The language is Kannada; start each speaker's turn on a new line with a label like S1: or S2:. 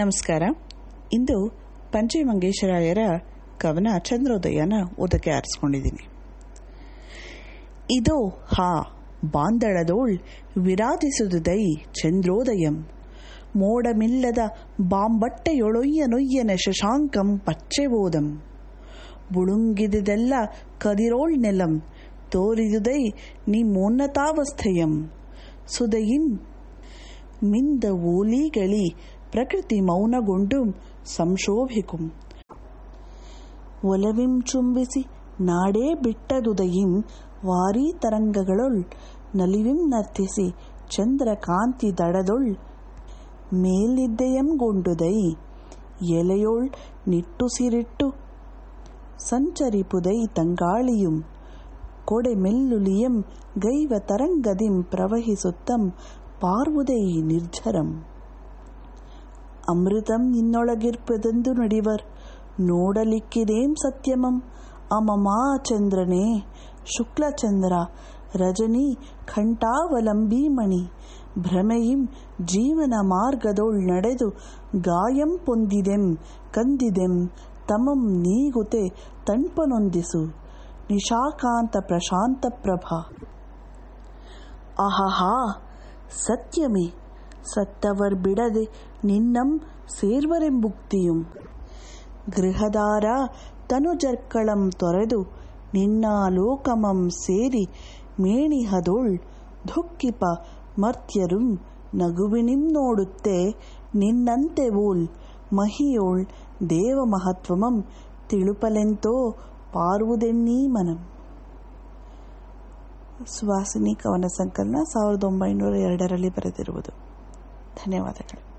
S1: ನಮಸ್ಕಾರ. ಇಂದು ಪಂಚಮಂಗೇಶ್ವರಾಯರ ಕವನ ಚಂದ್ರೋದಯನ ಓದಕ್ಕೆ ಆರಿಸ್ಕೊಂಡಿದ್ದೀನಿ. ಇದೋ ಹಾ ಬಾಂದಳದೋಳ್ ವಿರಾಜಿಸುವುದೈ ಚಂದ್ರೋದಯಂ. ಮೋಡಮಿಲ್ಲದ ಬಾಂಬಟ್ಟೆಯೊಳೊಯ್ಯ ನೊಯ್ಯನ ಶಶಾಂಕಂ ಪಚ್ಚೆಬೋದಂ ಬುಳುಂಗಿದೆಲ್ಲ ಕದಿರೋಳ್ ನೆಲಂ, ತೋರಿದುದೈ ನಿಮ್ಮೋನ್ನತಾವಸ್ಥೆಯಂ. ಸುದಯಿಂ, ಮಿಂದ ಓಲಿಗಳಿ ಪ್ರಕೃತಿ ಮೌನಗೊಂಡು ಸಂಶೋಭಿಕುಂ ಒಲವಿಂ ಚುಂಬಿಸಿ ನಾಡೇ ಬಿಟ್ಟದುದಯಿಂ ವಾರಿ ತರಂಗಗಳೊಳ್ ನಲಿವಿಂ ನರ್ತಿಸಿ ಚಂದ್ರ ಕಾಂತಿ ದಡದೊಳ್ ಮೇಲಿದ್ದೆಯಂಗೊಂಡುದೈ ಎಲೆಯೊಳ್ ನಿಟ್ಟುಸಿರಿಟ್ಟು ಸಂಚರಿಪುದೈ ತಂಗಾಳಿಯುಂ ಕೊಡೆ ಮೆಲ್ಲುಲಿಯಂ ಗೈವ ತರಂಗದಿಂ ಪ್ರವಹಿಸುತ್ತಂ ಪಾರ್ವುದೈ ಅಮೃತಂ ಇನ್ನೊಳಗಿರ್ಪದೆಂದು ನಡಿವರ್. ನೋಡಲಿಕ್ಕಿದೇಂ ಸತ್ಯಮಂ? ಅಮಮಾ ಚಂದ್ರನೇ ಶುಕ್ಲಚಂದ್ರ, ರಜನಿ ಘಂಟಾವಲಂಬೀಮಣಿ ಭ್ರಮೆಯಿಂ ಜೀವನ ಮಾರ್ಗದೋಳ್ ನಡೆದು ಗಾಯಂ ಪೊಂದಿದೆಂ, ಕಂದಿದೆಂ, ತಮಂ ನೀಗುತೆ ತಣ್ಪನೊಂದಿಸು. ನಿಶಾಕಾಂತ ಪ್ರಶಾಂತ ಪ್ರಭಾ. ಅಹಹಾ ಸತ್ಯಮೇ! ಸತ್ತವರ್ ಬಿಡದೆ ನಿನ್ನಂ ಸೇರ್ವರೆಂಬುಕ್ತಿಯುಂ. ಗೃಹದಾರ ತನುಜರ್ಕಳಂ ತೊರೆದು ನಿನ್ನಾಲೋಕಮಂ ಸೇರಿ ಮೇಣಿಹದೊಳ್ ಧುಕ್ಕಿಪ ಮರ್ತ್ಯರುಂ ನಗುವಿನಿಂ ನೋಡುತ್ತೆ ನಿನ್ನಂತೆ ಓಲ್ ಮಹಿಯೋಳ್ ದೇವ ಮಹತ್ವಮಂ ತಿಳುಪಲೆಂತೋ ಪಾರ್ವುದೆನ್ನೀ ಮನಂ. ಸುವಾಸಿನಿ ಕವನ ಸಂಕಲನ ಸಾವಿರದ ಒಂಬೈನೂರ ಎರಡರಲ್ಲಿ ಬರೆದಿರುವುದು. ಧನ್ಯವಾದಗಳು